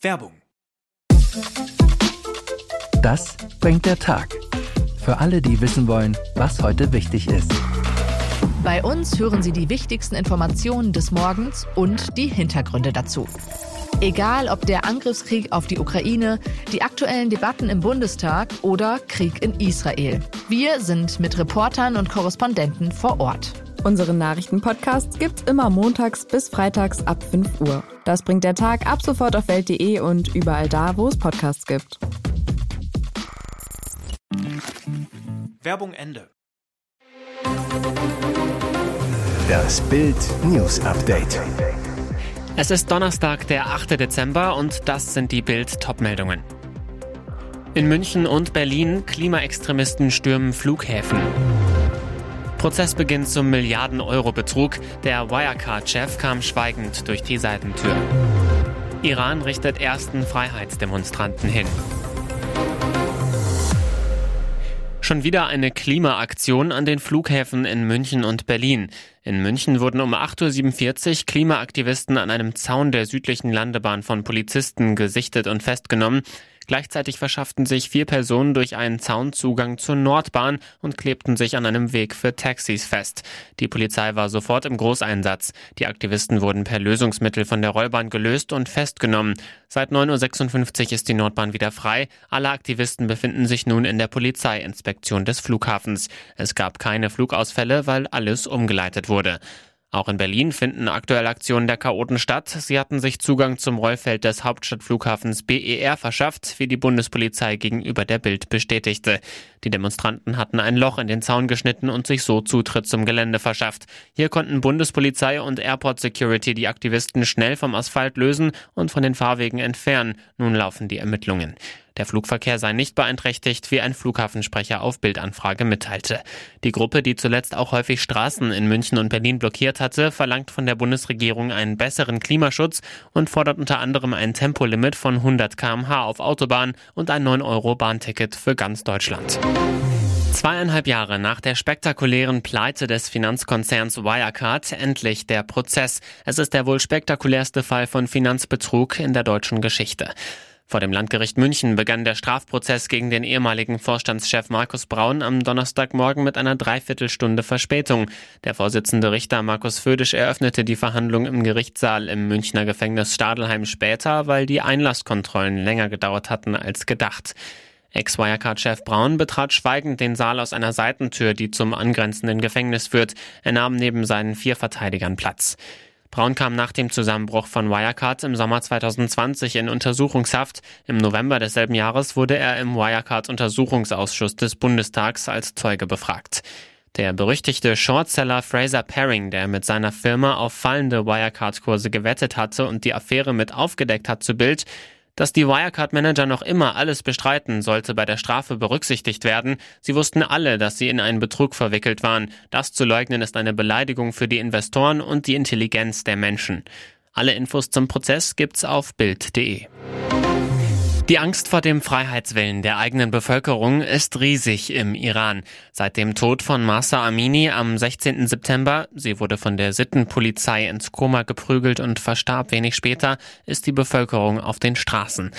Werbung. Das bringt der Tag. Für alle, die wissen wollen, was heute wichtig ist. Bei uns hören Sie die wichtigsten Informationen des Morgens und die Hintergründe dazu. Egal ob der Angriffskrieg auf die Ukraine, die aktuellen Debatten im Bundestag oder Krieg in Israel. Wir sind mit Reportern und Korrespondenten vor Ort. Unseren Nachrichtenpodcast gibt's immer montags bis freitags ab 5 Uhr. Das bringt der Tag ab sofort auf welt.de und überall da, wo es Podcasts gibt. Werbung Ende. Das Bild News Update. Es ist Donnerstag, der 8. Dezember und das sind die Bild Topmeldungen. In München und Berlin Klimaextremisten stürmen Flughäfen. Prozessbeginn zum Milliarden-Euro-Betrug. Der Wirecard-Chef kam schweigend durch die Seitentür. Iran richtet ersten Freiheitsdemonstranten hin. Schon wieder eine Klimaaktion an den Flughäfen in München und Berlin. In München wurden um 8.47 Uhr Klimaaktivisten an einem Zaun der südlichen Landebahn von Polizisten gesichtet und festgenommen. Gleichzeitig verschafften sich vier Personen durch einen Zaunzugang zur Nordbahn und klebten sich an einem Weg für Taxis fest. Die Polizei war sofort im Großeinsatz. Die Aktivisten wurden per Lösungsmittel von der Rollbahn gelöst und festgenommen. Seit 9.56 Uhr ist die Nordbahn wieder frei. Alle Aktivisten befinden sich nun in der Polizeiinspektion des Flughafens. Es gab keine Flugausfälle, weil alles umgeleitet wurde. Auch in Berlin finden aktuell Aktionen der Chaoten statt. Sie hatten sich Zugang zum Rollfeld des Hauptstadtflughafens BER verschafft, wie die Bundespolizei gegenüber der Bild bestätigte. Die Demonstranten hatten ein Loch in den Zaun geschnitten und sich so Zutritt zum Gelände verschafft. Hier konnten Bundespolizei und Airport Security die Aktivisten schnell vom Asphalt lösen und von den Fahrwegen entfernen. Nun laufen die Ermittlungen. Der Flugverkehr sei nicht beeinträchtigt, wie ein Flughafensprecher auf Bildanfrage mitteilte. Die Gruppe, die zuletzt auch häufig Straßen in München und Berlin blockiert hatte, verlangt von der Bundesregierung einen besseren Klimaschutz und fordert unter anderem ein Tempolimit von 100 km/h auf Autobahnen und ein 9-Euro-Bahnticket für ganz Deutschland. Zweieinhalb Jahre nach der spektakulären Pleite des Finanzkonzerns Wirecard endlich der Prozess. Es ist der wohl spektakulärste Fall von Finanzbetrug in der deutschen Geschichte. Vor dem Landgericht München begann der Strafprozess gegen den ehemaligen Vorstandschef Markus Braun am Donnerstagmorgen mit einer Dreiviertelstunde Verspätung. Der Vorsitzende Richter Markus Födisch eröffnete die Verhandlung im Gerichtssaal im Münchner Gefängnis Stadelheim später, weil die Einlasskontrollen länger gedauert hatten als gedacht. Ex-Wirecard-Chef Braun betrat schweigend den Saal aus einer Seitentür, die zum angrenzenden Gefängnis führt. Er nahm neben seinen vier Verteidigern Platz. Braun kam nach dem Zusammenbruch von Wirecard im Sommer 2020 in Untersuchungshaft. Im November desselben Jahres wurde er im Wirecard-Untersuchungsausschuss des Bundestags als Zeuge befragt. Der berüchtigte Shortseller Fraser Paring, der mit seiner Firma auf fallende Wirecard-Kurse gewettet hatte und die Affäre mit aufgedeckt hat zu Bild, dass die Wirecard-Manager noch immer alles bestreiten, sollte bei der Strafe berücksichtigt werden. Sie wussten alle, dass sie in einen Betrug verwickelt waren. Das zu leugnen ist eine Beleidigung für die Investoren und die Intelligenz der Menschen. Alle Infos zum Prozess gibt's auf Bild.de. Die Angst vor dem Freiheitswillen der eigenen Bevölkerung ist riesig im Iran. Seit dem Tod von Masa Amini am 16. September, sie wurde von der Sittenpolizei ins Koma geprügelt und verstarb wenig später, ist die Bevölkerung auf den Straßen.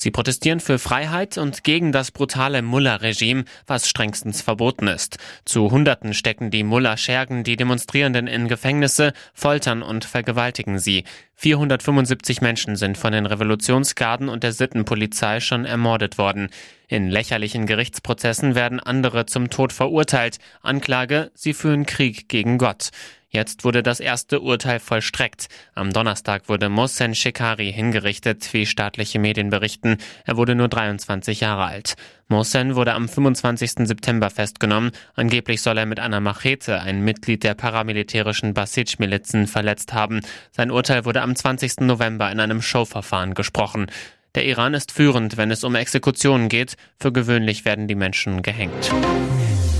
Sie protestieren für Freiheit und gegen das brutale Mullah-Regime, was strengstens verboten ist. Zu Hunderten stecken die Mullah-Schergen die Demonstrierenden in Gefängnisse, foltern und vergewaltigen sie. 475 Menschen sind von den Revolutionsgarden und der Sittenpolizei schon ermordet worden. In lächerlichen Gerichtsprozessen werden andere zum Tod verurteilt. Anklage, sie führen Krieg gegen Gott. Jetzt wurde das erste Urteil vollstreckt. Am Donnerstag wurde Mohsen Shekari hingerichtet, wie staatliche Medien berichten. Er wurde nur 23 Jahre alt. Mohsen wurde am 25. September festgenommen. Angeblich soll er mit einer Machete ein Mitglied der paramilitärischen Basij-Milizen verletzt haben. Sein Urteil wurde am 20. November in einem Showverfahren gesprochen. Der Iran ist führend, wenn es um Exekutionen geht. Für gewöhnlich werden die Menschen gehängt.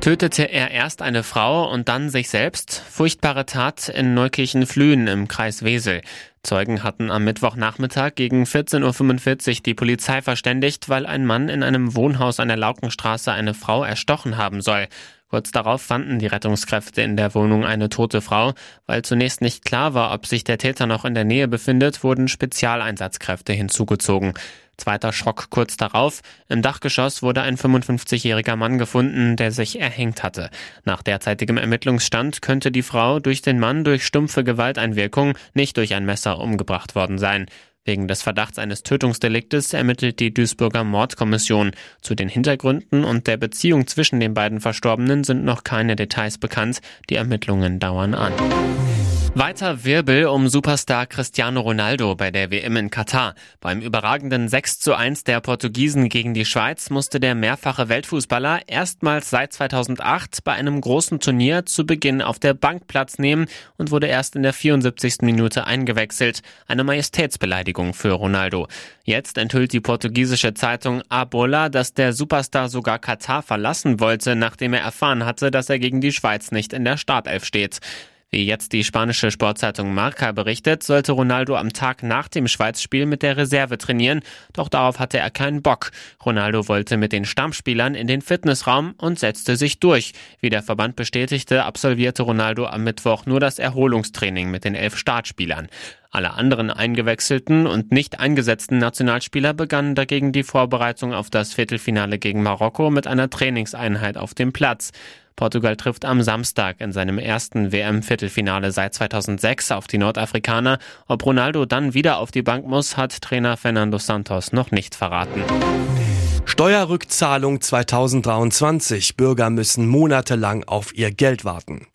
Tötete er erst eine Frau und dann sich selbst? Furchtbare Tat in Neukirchen-Flühen im Kreis Wesel. Zeugen hatten am Mittwochnachmittag gegen 14.45 Uhr die Polizei verständigt, weil ein Mann in einem Wohnhaus an der Laukenstraße eine Frau erstochen haben soll. Kurz darauf fanden die Rettungskräfte in der Wohnung eine tote Frau. Weil zunächst nicht klar war, ob sich der Täter noch in der Nähe befindet, wurden Spezialeinsatzkräfte hinzugezogen. Zweiter Schock kurz darauf. Im Dachgeschoss wurde ein 55-jähriger Mann gefunden, der sich erhängt hatte. Nach derzeitigem Ermittlungsstand könnte die Frau durch den Mann durch stumpfe Gewalteinwirkung, nicht durch ein Messer umgebracht worden sein. Wegen des Verdachts eines Tötungsdeliktes ermittelt die Duisburger Mordkommission. Zu den Hintergründen und der Beziehung zwischen den beiden Verstorbenen sind noch keine Details bekannt. Die Ermittlungen dauern an. Weiter Wirbel um Superstar Cristiano Ronaldo bei der WM in Katar. Beim überragenden 6 zu 1 der Portugiesen gegen die Schweiz musste der mehrfache Weltfußballer erstmals seit 2008 bei einem großen Turnier zu Beginn auf der Bank Platz nehmen und wurde erst in der 74. Minute eingewechselt. Eine Majestätsbeleidigung für Ronaldo. Jetzt enthüllt die portugiesische Zeitung Abola, dass der Superstar sogar Katar verlassen wollte, nachdem er erfahren hatte, dass er gegen die Schweiz nicht in der Startelf steht. Wie jetzt die spanische Sportzeitung Marca berichtet, sollte Ronaldo am Tag nach dem Schweizspiel mit der Reserve trainieren, doch darauf hatte er keinen Bock. Ronaldo wollte mit den Stammspielern in den Fitnessraum und setzte sich durch. Wie der Verband bestätigte, absolvierte Ronaldo am Mittwoch nur das Erholungstraining mit den elf Startspielern. Alle anderen eingewechselten und nicht eingesetzten Nationalspieler begannen dagegen die Vorbereitung auf das Viertelfinale gegen Marokko mit einer Trainingseinheit auf dem Platz. Portugal trifft am Samstag in seinem ersten WM-Viertelfinale seit 2006 auf die Nordafrikaner. Ob Ronaldo dann wieder auf die Bank muss, hat Trainer Fernando Santos noch nicht verraten. Steuerrückzahlung 2023. Bürger müssen monatelang auf ihr Geld warten.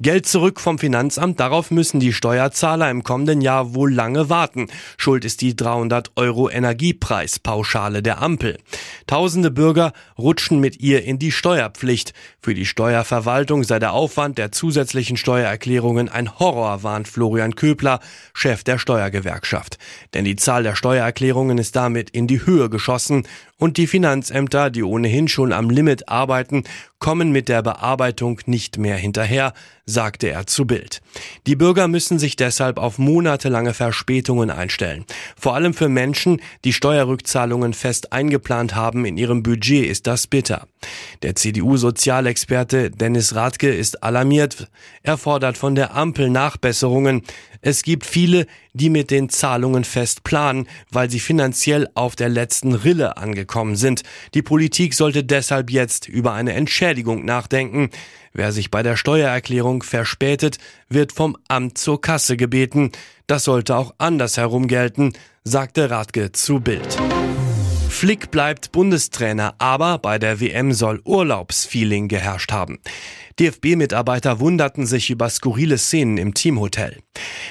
Geld zurück vom Finanzamt, darauf müssen die Steuerzahler im kommenden Jahr wohl lange warten. Schuld ist die 300 Euro Energiepreispauschale der Ampel. Tausende Bürger rutschen mit ihr in die Steuerpflicht. Für die Steuerverwaltung sei der Aufwand der zusätzlichen Steuererklärungen ein Horror, warnt Florian Köbler, Chef der Steuergewerkschaft. Denn die Zahl der Steuererklärungen ist damit in die Höhe geschossen und die Finanzämter, die ohnehin schon am Limit arbeiten, kommen mit der Bearbeitung nicht mehr hinterher, sagte er zu Bild. Die Bürger müssen sich deshalb auf monatelange Verspätungen einstellen. Vor allem für Menschen, die Steuerrückzahlungen fest eingeplant haben in ihrem Budget, ist das bitter. Der CDU-Sozialexperte Dennis Radke ist alarmiert. Er fordert von der Ampel Nachbesserungen. Es gibt viele, die mit den Zahlungen fest planen, weil sie finanziell auf der letzten Rille angekommen sind. Die Politik sollte deshalb jetzt über eine Entschädigung nachdenken. Wer sich bei der Steuererklärung verspätet, wird vom Amt zur Kasse gebeten. Das sollte auch andersherum gelten, sagte Radke zu Bild. Flick bleibt Bundestrainer, aber bei der WM soll Urlaubsfeeling geherrscht haben. DFB-Mitarbeiter wunderten sich über skurrile Szenen im Teamhotel.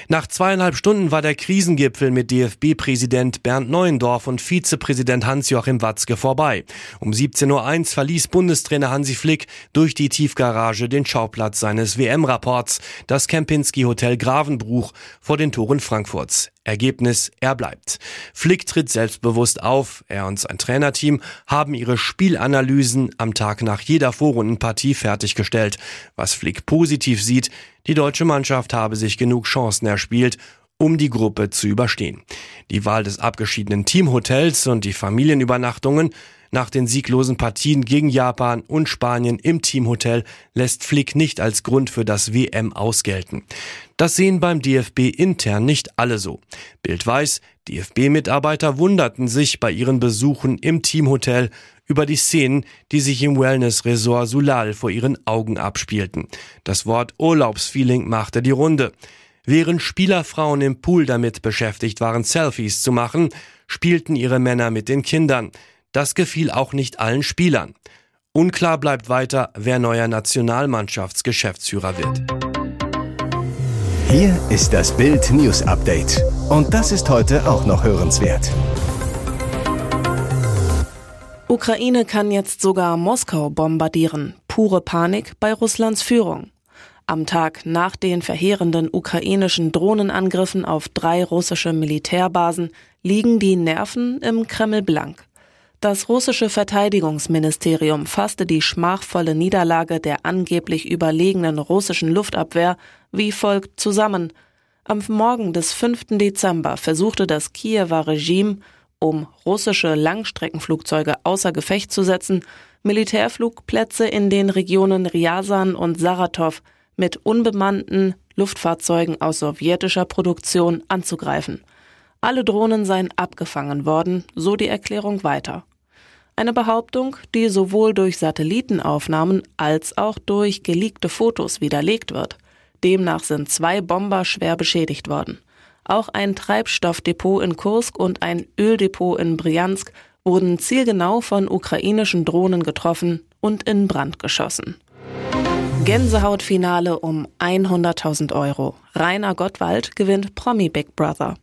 Nach zweieinhalb Stunden war der Krisengipfel mit DFB-Präsident Bernd Neuendorf und Vizepräsident Hans-Joachim Watzke vorbei. Um 17.01 Uhr verließ Bundestrainer Hansi Flick durch die Tiefgarage den Schauplatz seines WM-Rapports, das Kempinski Hotel Gravenbruch vor den Toren Frankfurts. Ergebnis, er bleibt. Flick tritt selbstbewusst auf. Er und sein Trainerteam haben ihre Spielanalysen am Tag nach jeder Vorrundenpartie fertiggestellt. Was Flick positiv sieht, die deutsche Mannschaft habe sich genug Chancen erspielt, um die Gruppe zu überstehen. Die Wahl des abgeschiedenen Teamhotels und die Familienübernachtungen nach den sieglosen Partien gegen Japan und Spanien im Teamhotel lässt Flick nicht als Grund für das WM ausgelten. Das sehen beim DFB intern nicht alle so. Bild weiß, DFB-Mitarbeiter wunderten sich bei ihren Besuchen im Teamhotel über die Szenen, die sich im Wellness-Resort Sulal vor ihren Augen abspielten. Das Wort Urlaubsfeeling machte die Runde. Während Spielerfrauen im Pool damit beschäftigt waren, Selfies zu machen, spielten ihre Männer mit den Kindern. Das gefiel auch nicht allen Spielern. Unklar bleibt weiter, wer neuer Nationalmannschaftsgeschäftsführer wird. Hier ist das Bild News Update. Und das ist heute auch noch hörenswert. Ukraine kann jetzt sogar Moskau bombardieren. Pure Panik bei Russlands Führung. Am Tag nach den verheerenden ukrainischen Drohnenangriffen auf drei russische Militärbasen liegen die Nerven im Kreml blank. Das russische Verteidigungsministerium fasste die schmachvolle Niederlage der angeblich überlegenen russischen Luftabwehr wie folgt zusammen. Am Morgen des 5. Dezember versuchte das Kiewer Regime, um russische Langstreckenflugzeuge außer Gefecht zu setzen, Militärflugplätze in den Regionen Ryazan und Saratow mit unbemannten Luftfahrzeugen aus sowjetischer Produktion anzugreifen. Alle Drohnen seien abgefangen worden, so die Erklärung weiter. Eine Behauptung, die sowohl durch Satellitenaufnahmen als auch durch geleakte Fotos widerlegt wird. Demnach sind zwei Bomber schwer beschädigt worden. Auch ein Treibstoffdepot in Kursk und ein Öldepot in Bryansk wurden zielgenau von ukrainischen Drohnen getroffen und in Brand geschossen. Gänsehautfinale um 100.000 Euro. Rainer Gottwald gewinnt Promi Big Brother.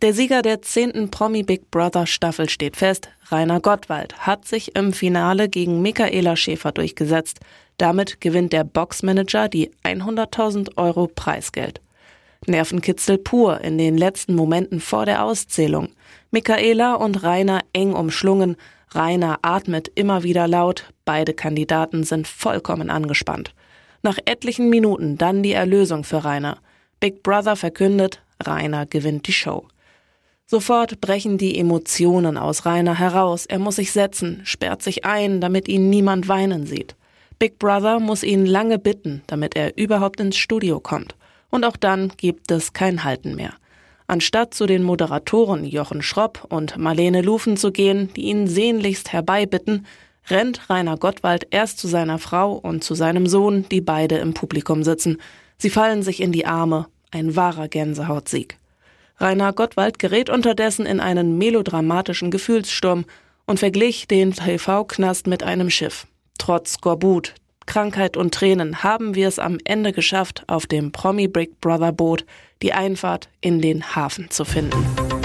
Der Sieger der zehnten Promi Big Brother Staffel steht fest. Rainer Gottwald hat sich im Finale gegen Michaela Schäfer durchgesetzt. Damit gewinnt der Boxmanager die 100.000 Euro Preisgeld. Nervenkitzel pur in den letzten Momenten vor der Auszählung. Michaela und Rainer eng umschlungen. Rainer atmet immer wieder laut. Beide Kandidaten sind vollkommen angespannt. Nach etlichen Minuten dann die Erlösung für Rainer. Big Brother verkündet, Rainer gewinnt die Show. Sofort brechen die Emotionen aus Rainer heraus. Er muss sich setzen, sperrt sich ein, damit ihn niemand weinen sieht. Big Brother muss ihn lange bitten, damit er überhaupt ins Studio kommt. Und auch dann gibt es kein Halten mehr. Anstatt zu den Moderatoren Jochen Schropp und Marlene Lufen zu gehen, die ihn sehnlichst herbeibitten, rennt Rainer Gottwald erst zu seiner Frau und zu seinem Sohn, die beide im Publikum sitzen. Sie fallen sich in die Arme. Ein wahrer Gänsehautsieg. Rainer Gottwald gerät unterdessen in einen melodramatischen Gefühlssturm und verglich den TV-Knast mit einem Schiff. Trotz Skorbut, Krankheit und Tränen haben wir es am Ende geschafft, auf dem Promi Big Brother Boot die Einfahrt in den Hafen zu finden.